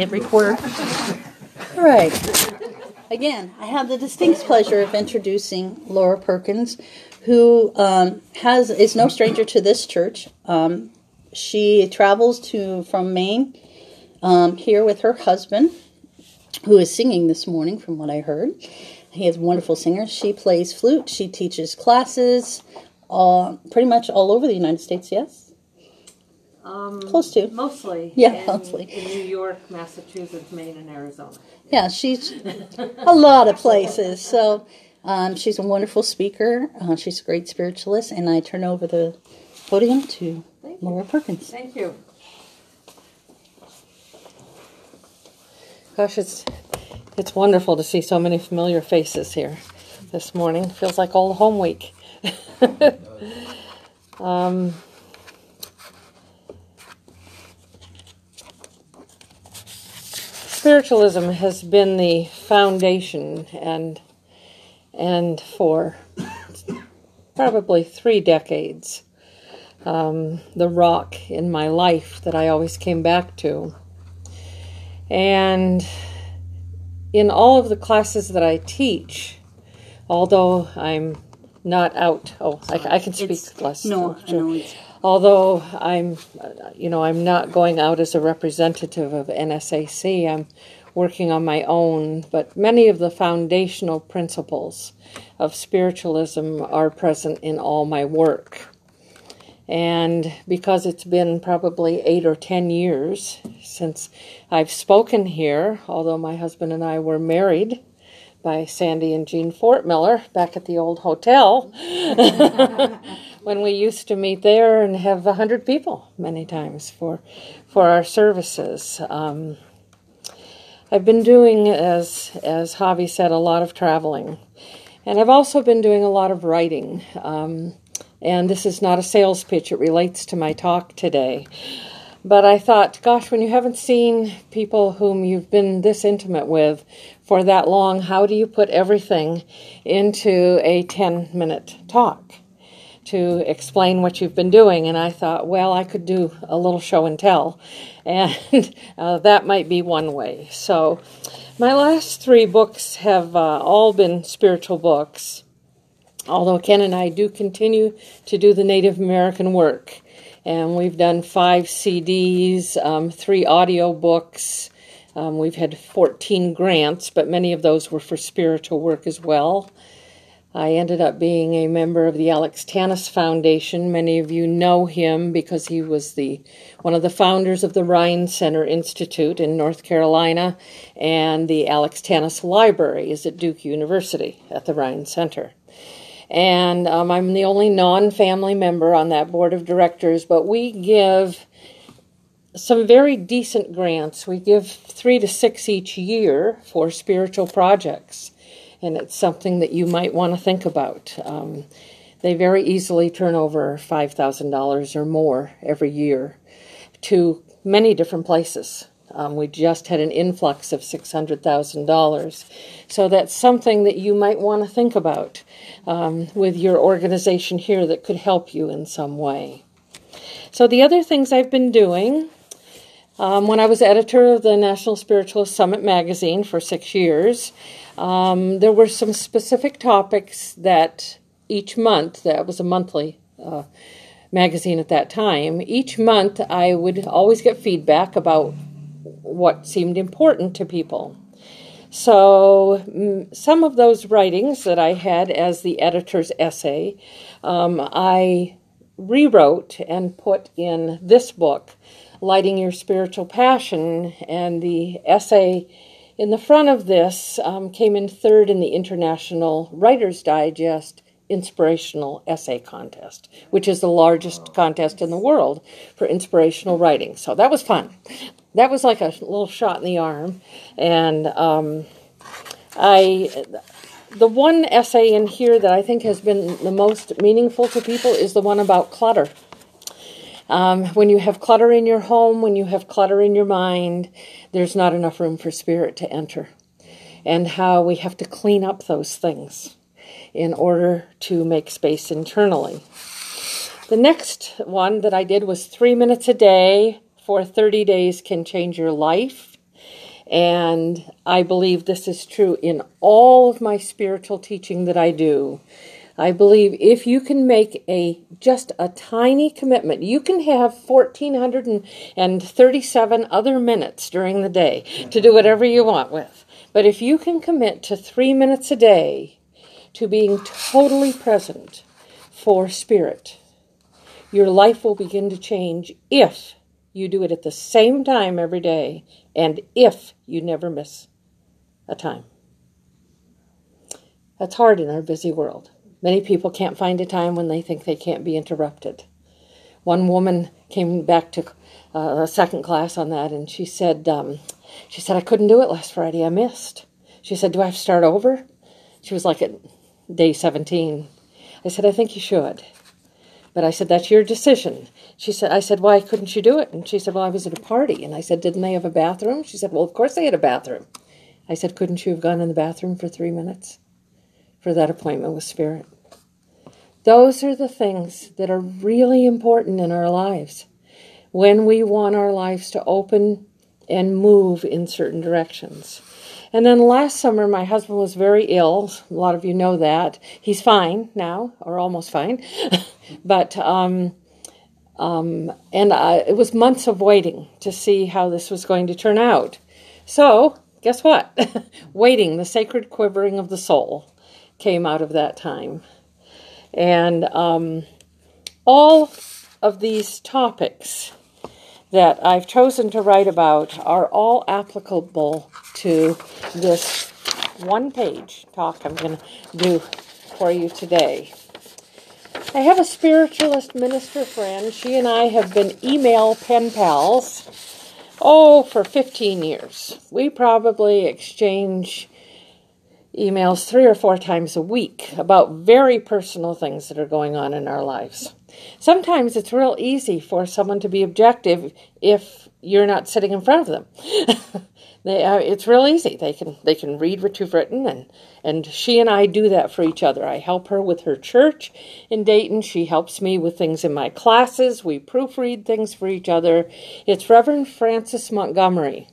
every quarter. All right. Again, I have the distinct pleasure of introducing Laura Perkins, who um, has is no stranger to this church. Um, she travels to from Maine um, here with her husband, who is singing this morning, from what I heard. He is a wonderful singer. She plays flute. She teaches classes, all, pretty much all over the United States. Yes. Um, Close to. Mostly. Yeah, in, mostly. In New York, Massachusetts, Maine, and Arizona. Yeah, she's a lot of places. So um, she's a wonderful speaker. Uh, she's a great spiritualist, and I turn over the podium to Thank you. Laura Perkins. Thank you. Gosh, it's it's wonderful to see so many familiar faces here this morning. Feels like old home week. um, spiritualism has been the foundation and and for probably three decades um, the rock in my life that I always came back to. And in all of the classes that I teach, although I'm not out, oh, I, I can speak It's- less. No, I know it's Although I'm, you know, I'm not going out as a representative of NSAC. I'm working on my own, but many of the foundational principles of spiritualism are present in all my work. And because it's been probably eight or ten years since I've spoken here, although my husband and I were married by Sandy and Jean Fortmiller back at the old hotel when we used to meet there and have a hundred people many times for for our services. Um, I've been doing, as as Javi said, a lot of traveling, and I've also been doing a lot of writing. Um, and this is not a sales pitch; it relates to my talk today. But I thought, gosh, when you haven't seen people whom you've been this intimate with for that long, how do you put everything into a 10 minute talk to explain what you've been doing? And I thought, well, I could do a little show and tell, and uh, that might be one way. So, my last three books have uh, all been spiritual books, although Ken and I do continue to do the Native American work and we've done five CDs, um, three audio books. Um, we've had 14 grants, but many of those were for spiritual work as well. I ended up being a member of the Alex Tanous Foundation. Many of you know him because he was the one of the founders of the Rhine Center Institute in North Carolina, and the Alex Tanous Library is at Duke University at the Rhine Center and um, I'm the only non family member on that board of directors, but we give some very decent grants. We give three to six each year for spiritual projects, and it's something that you might want to think about. Um, they very easily turn over $5,000 or more every year to many different places. Um, we just had an influx of $600,000. So that's something that you might want to think about um, with your organization here that could help you in some way. So, the other things I've been doing um, when I was editor of the National Spiritualist Summit magazine for six years, um, there were some specific topics that each month, that was a monthly uh, magazine at that time, each month I would always get feedback about what seemed important to people. So, mm, some of those writings that I had as the editor's essay, um, I rewrote and put in this book, Lighting Your Spiritual Passion. And the essay in the front of this um, came in third in the International Writer's Digest Inspirational Essay Contest, which is the largest contest in the world for inspirational writing. So that was fun. That was like a little shot in the arm. And um, I, the one essay in here that I think has been the most meaningful to people is the one about clutter. Um, when you have clutter in your home, when you have clutter in your mind, there's not enough room for spirit to enter. And how we have to clean up those things in order to make space internally. The next one that I did was three minutes a day for 30 days can change your life. And I believe this is true in all of my spiritual teaching that I do. I believe if you can make a just a tiny commitment, you can have 1437 other minutes during the day to do whatever you want with. But if you can commit to 3 minutes a day to being totally present for spirit, your life will begin to change if you do it at the same time every day and if you never miss a time. That's hard in our busy world. Many people can't find a time when they think they can't be interrupted. One woman came back to uh, a second class on that, and she said, um, "She said I couldn't do it last Friday. I missed." She said, "Do I have to start over?" She was like at day 17. I said, "I think you should." But I said, That's your decision. She said, I said, Why couldn't you do it? And she said, Well, I was at a party. And I said, Didn't they have a bathroom? She said, Well, of course they had a bathroom. I said, Couldn't you have gone in the bathroom for three minutes for that appointment with Spirit? Those are the things that are really important in our lives when we want our lives to open and move in certain directions. And then last summer, my husband was very ill. A lot of you know that. He's fine now, or almost fine. but, um, um, and I, it was months of waiting to see how this was going to turn out. So, guess what? waiting, the sacred quivering of the soul, came out of that time. And um, all of these topics that I've chosen to write about are all applicable to this one page talk I'm going to do for you today. I have a spiritualist minister friend. She and I have been email pen pals, oh, for 15 years. We probably exchange emails three or four times a week about very personal things that are going on in our lives. Sometimes it's real easy for someone to be objective if you're not sitting in front of them. they, uh, it's real easy. They can they can read what you've written, and and she and I do that for each other. I help her with her church in Dayton. She helps me with things in my classes. We proofread things for each other. It's Reverend Frances Montgomery.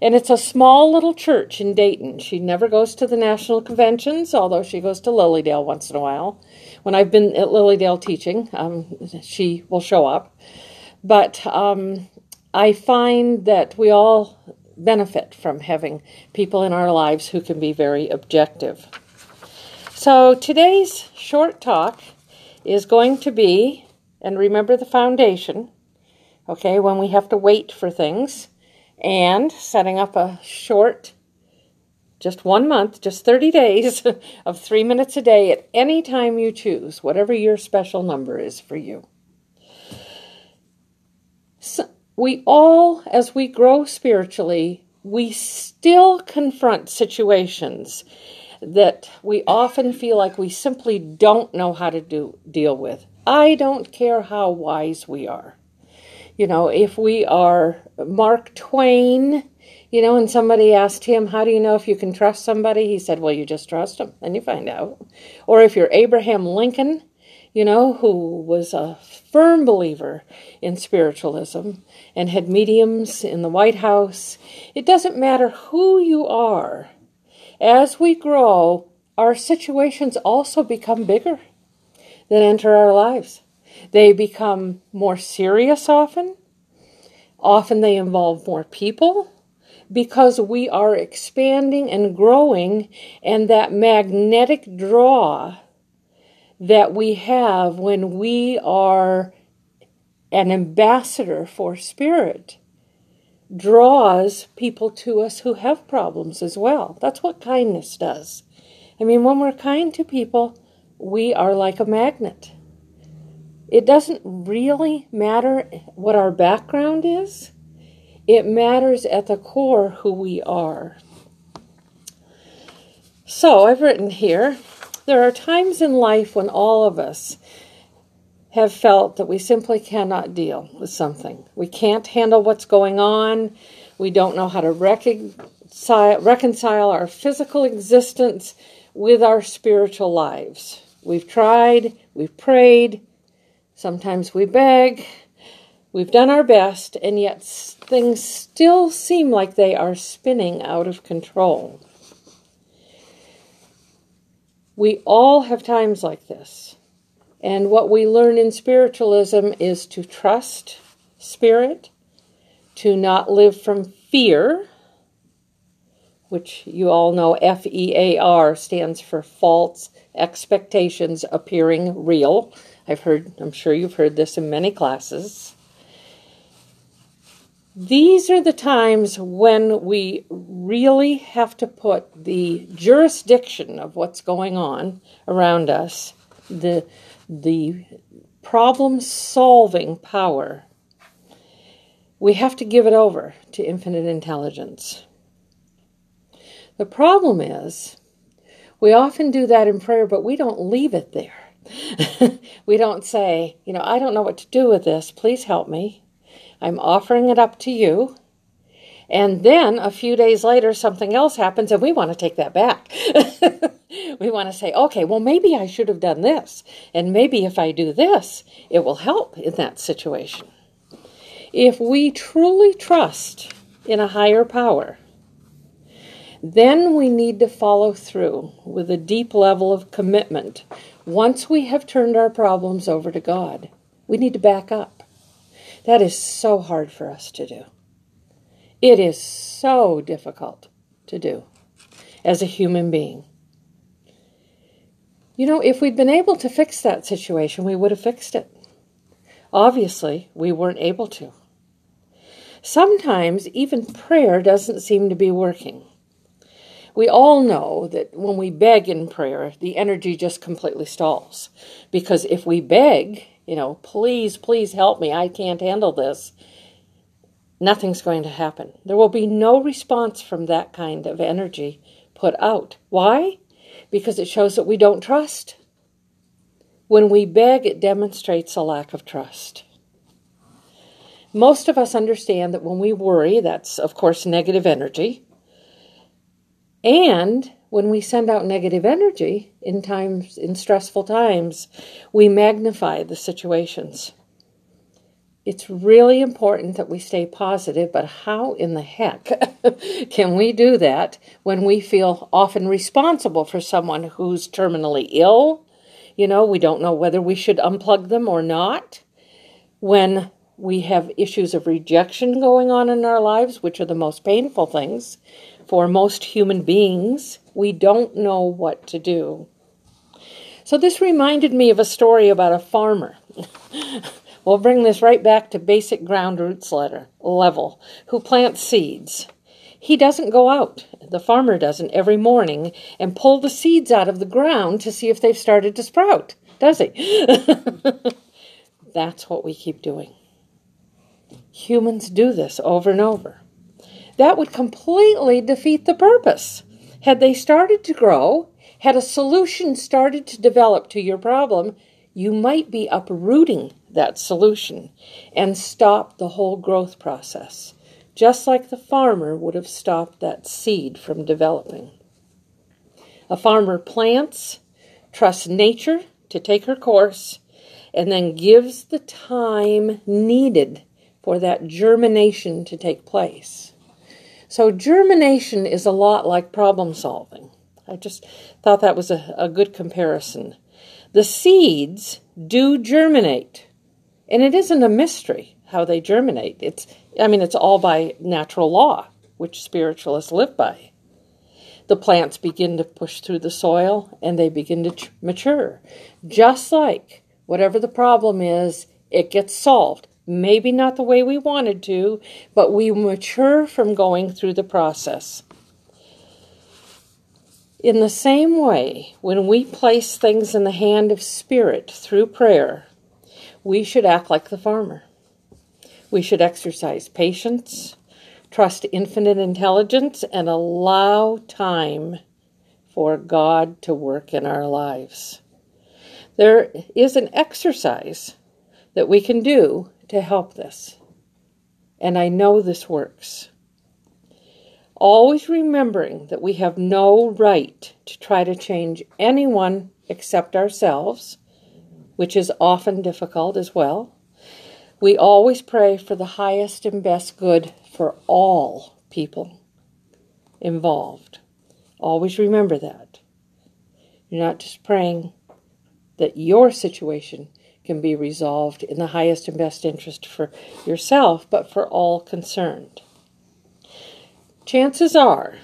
And it's a small little church in Dayton. She never goes to the national conventions, although she goes to Lilydale once in a while. When I've been at Lilydale teaching, um, she will show up. But um, I find that we all benefit from having people in our lives who can be very objective. So today's short talk is going to be, and remember the foundation, okay, when we have to wait for things and setting up a short, just one month, just 30 days of three minutes a day at any time you choose, whatever your special number is for you. So we all, as we grow spiritually, we still confront situations that we often feel like we simply don't know how to do deal with. I don't care how wise we are you know, if we are Mark Twain, you know, and somebody asked him, How do you know if you can trust somebody? He said, Well, you just trust them and you find out. Or if you're Abraham Lincoln, you know, who was a firm believer in spiritualism and had mediums in the White House, it doesn't matter who you are. As we grow, our situations also become bigger that enter our lives. They become more serious often. Often they involve more people because we are expanding and growing, and that magnetic draw that we have when we are an ambassador for spirit draws people to us who have problems as well. That's what kindness does. I mean, when we're kind to people, we are like a magnet. It doesn't really matter what our background is, it matters at the core who we are. So, I've written here there are times in life when all of us have felt that we simply cannot deal with something. We can't handle what's going on. We don't know how to reconcile, reconcile our physical existence with our spiritual lives. We've tried, we've prayed, Sometimes we beg, We've done our best, and yet things still seem like they are spinning out of control. We all have times like this. And what we learn in spiritualism is to trust spirit, to not live from fear, which you all know F E A R stands for false expectations appearing real. I've heard, I'm sure you've heard this in many classes. These are the times when we really have to put the jurisdiction of what's going on around us, the, the problem solving power, we have to give it over to infinite intelligence. The problem is, we often do that in prayer, but we don't leave it there. we don't say, you know, I don't know what to do with this. Please help me. I'm offering it up to you. And then a few days later, something else happens, and we want to take that back. we want to say, okay, well, maybe I should have done this. And maybe if I do this, it will help in that situation. If we truly trust in a higher power, then we need to follow through with a deep level of commitment. Once we have turned our problems over to God, we need to back up. That is so hard for us to do. It is so difficult to do as a human being. You know, if we'd been able to fix that situation, we would have fixed it. Obviously, we weren't able to. Sometimes even prayer doesn't seem to be working. We all know that when we beg in prayer, the energy just completely stalls. Because if we beg you know, please, please help me. I can't handle this. Nothing's going to happen. There will be no response from that kind of energy put out. Why? Because it shows that we don't trust. When we beg, it demonstrates a lack of trust. Most of us understand that when we worry, that's, of course, negative energy. And when we send out negative energy in times in stressful times, we magnify the situations. It's really important that we stay positive, but how in the heck can we do that when we feel often responsible for someone who's terminally ill? You know, we don't know whether we should unplug them or not. When we have issues of rejection going on in our lives, which are the most painful things for most human beings, we don't know what to do. So, this reminded me of a story about a farmer. we'll bring this right back to basic ground roots letter, level, who plants seeds. He doesn't go out, the farmer doesn't, every morning and pull the seeds out of the ground to see if they've started to sprout, does he? That's what we keep doing. Humans do this over and over. That would completely defeat the purpose. Had they started to grow, had a solution started to develop to your problem, you might be uprooting that solution and stop the whole growth process, just like the farmer would have stopped that seed from developing. A farmer plants, trusts nature to take her course, and then gives the time needed for that germination to take place. So, germination is a lot like problem solving. I just thought that was a, a good comparison. The seeds do germinate, and it isn't a mystery how they germinate. It's, I mean, it's all by natural law, which spiritualists live by. The plants begin to push through the soil and they begin to mature. Just like whatever the problem is, it gets solved. Maybe not the way we wanted to, but we mature from going through the process. In the same way, when we place things in the hand of Spirit through prayer, we should act like the farmer. We should exercise patience, trust infinite intelligence, and allow time for God to work in our lives. There is an exercise that we can do to help this. And I know this works. Always remembering that we have no right to try to change anyone except ourselves, which is often difficult as well. We always pray for the highest and best good for all people involved. Always remember that. You're not just praying that your situation can be resolved in the highest and best interest for yourself, but for all concerned. Chances are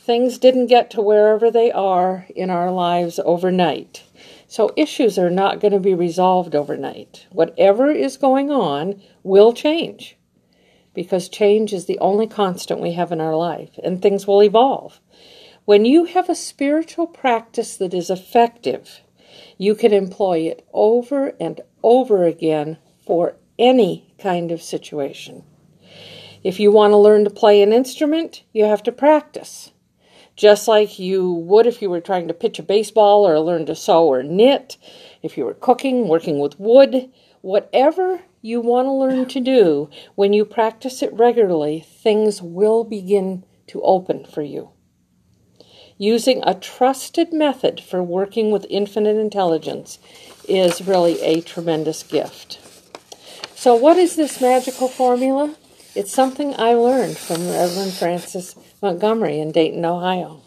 things didn't get to wherever they are in our lives overnight. So issues are not going to be resolved overnight. Whatever is going on will change because change is the only constant we have in our life and things will evolve. When you have a spiritual practice that is effective, you can employ it over and over again for any kind of situation. If you want to learn to play an instrument, you have to practice. Just like you would if you were trying to pitch a baseball or learn to sew or knit, if you were cooking, working with wood, whatever you want to learn to do, when you practice it regularly, things will begin to open for you. Using a trusted method for working with infinite intelligence is really a tremendous gift. So, what is this magical formula? It's something I learned from Reverend Frances Montgomery in Dayton, Ohio.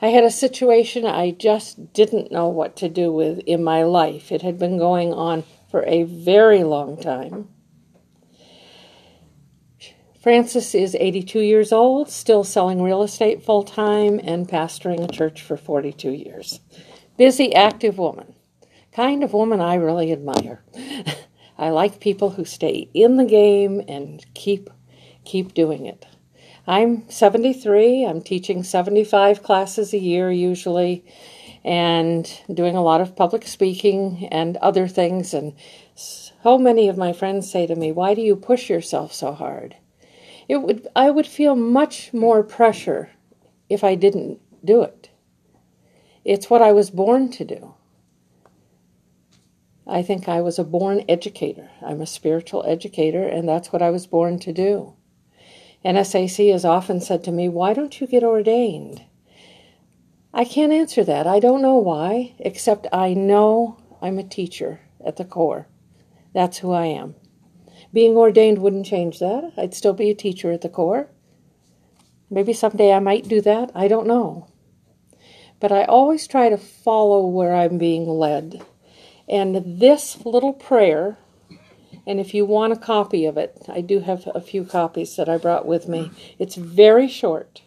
I had a situation I just didn't know what to do with in my life. It had been going on for a very long time. Frances is 82 years old, still selling real estate full time, and pastoring a church for 42 years. Busy, active woman. Kind of woman I really admire. I like people who stay in the game and keep keep doing it. I'm 73. I'm teaching 75 classes a year usually and doing a lot of public speaking and other things and so many of my friends say to me, "Why do you push yourself so hard?" It would I would feel much more pressure if I didn't do it. It's what I was born to do. I think I was a born educator. I'm a spiritual educator, and that's what I was born to do. NSAC has often said to me, Why don't you get ordained? I can't answer that. I don't know why, except I know I'm a teacher at the core. That's who I am. Being ordained wouldn't change that. I'd still be a teacher at the core. Maybe someday I might do that. I don't know. But I always try to follow where I'm being led. And this little prayer, and if you want a copy of it, I do have a few copies that I brought with me. It's very short.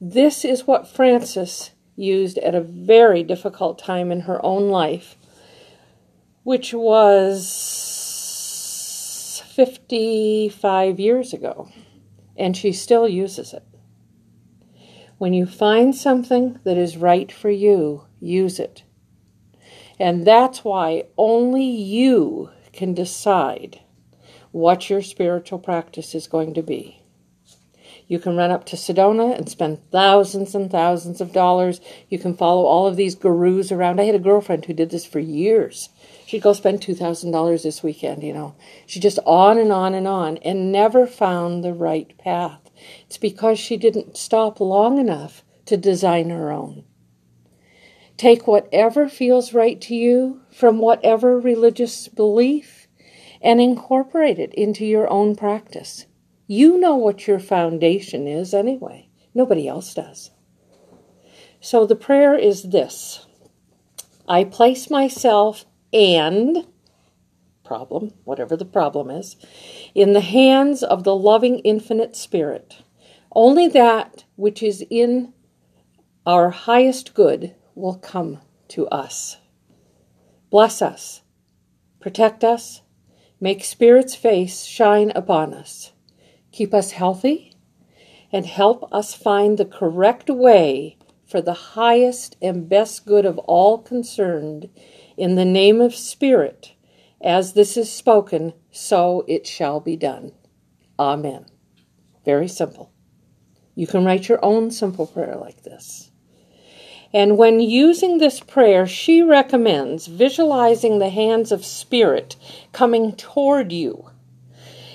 This is what Frances used at a very difficult time in her own life, which was 55 years ago, and she still uses it. When you find something that is right for you, use it. And that's why only you can decide what your spiritual practice is going to be. You can run up to Sedona and spend thousands and thousands of dollars. You can follow all of these gurus around. I had a girlfriend who did this for years. She'd go spend $2,000 this weekend, you know. She just on and on and on and never found the right path. It's because she didn't stop long enough to design her own. Take whatever feels right to you from whatever religious belief and incorporate it into your own practice. You know what your foundation is anyway. Nobody else does. So the prayer is this I place myself and problem, whatever the problem is, in the hands of the loving infinite spirit. Only that which is in our highest good will come to us. Bless us, protect us, make Spirit's face shine upon us, keep us healthy, and help us find the correct way for the highest and best good of all concerned in the name of Spirit, as this is spoken, so it shall be done. Amen. Very simple. You can write your own simple prayer like this. And when using this prayer, she recommends visualizing the hands of Spirit coming toward you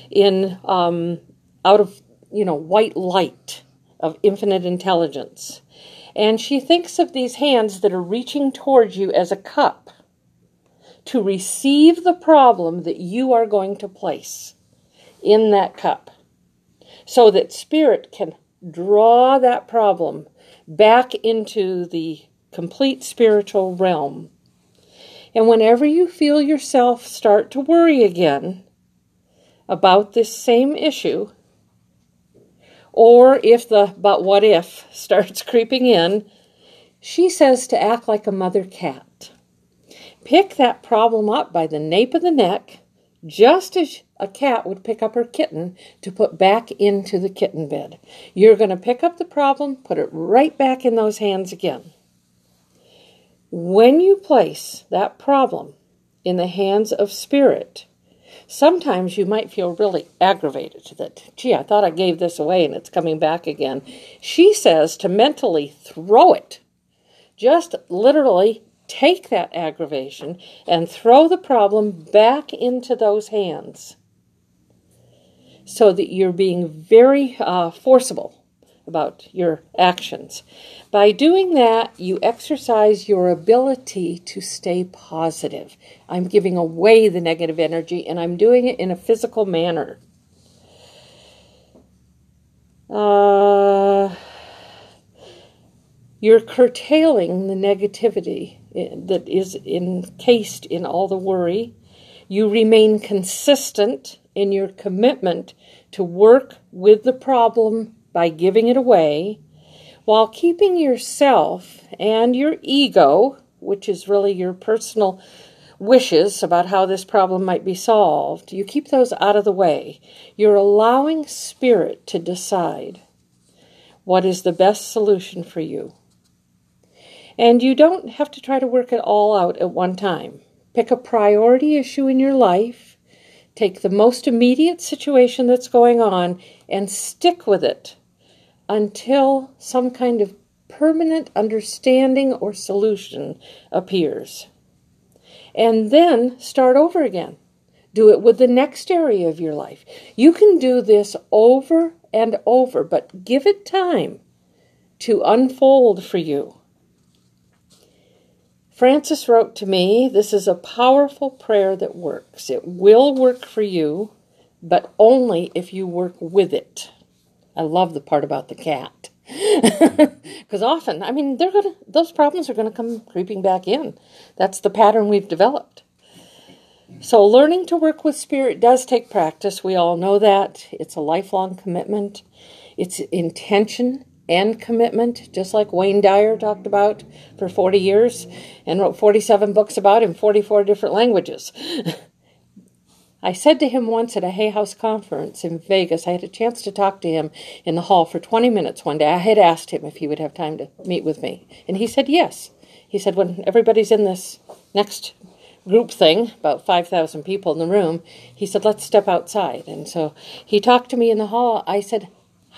in um, out of you know white light of infinite intelligence. And she thinks of these hands that are reaching towards you as a cup to receive the problem that you are going to place in that cup so that Spirit can draw that problem back into the complete spiritual realm. And whenever you feel yourself start to worry again about this same issue, or if the but what if starts creeping in, she says to act like a mother cat. Pick that problem up by the nape of the neck, just as a cat would pick up her kitten to put back into the kitten bed. You're going to pick up the problem, put it right back in those hands again. When you place that problem in the hands of spirit, sometimes you might feel really aggravated that, gee, I thought I gave this away and it's coming back again. She says to mentally throw it just literally take that aggravation and throw the problem back into those hands so that you're being very uh, forcible about your actions. By doing that, you exercise your ability to stay positive. I'm giving away the negative energy and I'm doing it in a physical manner. Uh, you're curtailing the negativity that is encased in all the worry. You remain consistent in your commitment to work with the problem by giving it away, while keeping yourself and your ego, which is really your personal wishes about how this problem might be solved, you keep those out of the way. You're allowing spirit to decide what is the best solution for you. And you don't have to try to work it all out at one time. Pick a priority issue in your life, take the most immediate situation that's going on, and stick with it until some kind of permanent understanding or solution appears. And then start over again. Do it with the next area of your life. You can do this over and over, but give it time to unfold for you. Frances wrote to me, This is a powerful prayer that works. It will work for you, but only if you work with it. I love the part about the cat. Because often, I mean, they're gonna those problems are gonna come creeping back in. That's the pattern we've developed. So learning to work with spirit does take practice. We all know that. It's a lifelong commitment. It's intention and commitment, just like Wayne Dyer talked about for 40 years and wrote 47 books about in 44 different languages. I said to him once at a Hay House conference in Vegas, I had a chance to talk to him in the hall for 20 minutes one day. I had asked him if he would have time to meet with me, and he said yes. He said, when everybody's in this next group thing, about 5,000 people in the room, he said, let's step outside. And so he talked to me in the hall. I said,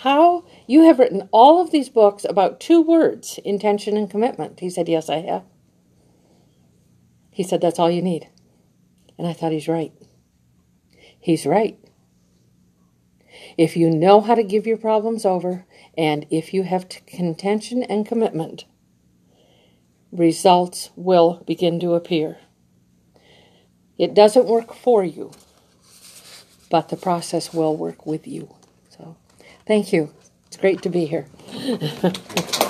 how you have written all of these books about two words, intention and commitment. He said, Yes, I have. He said, That's all you need. And I thought he's right. He's right. If you know how to give your problems over, and if you have contention and commitment, results will begin to appear. It doesn't work for you, but the process will work with you. So, thank you. It's great to be here.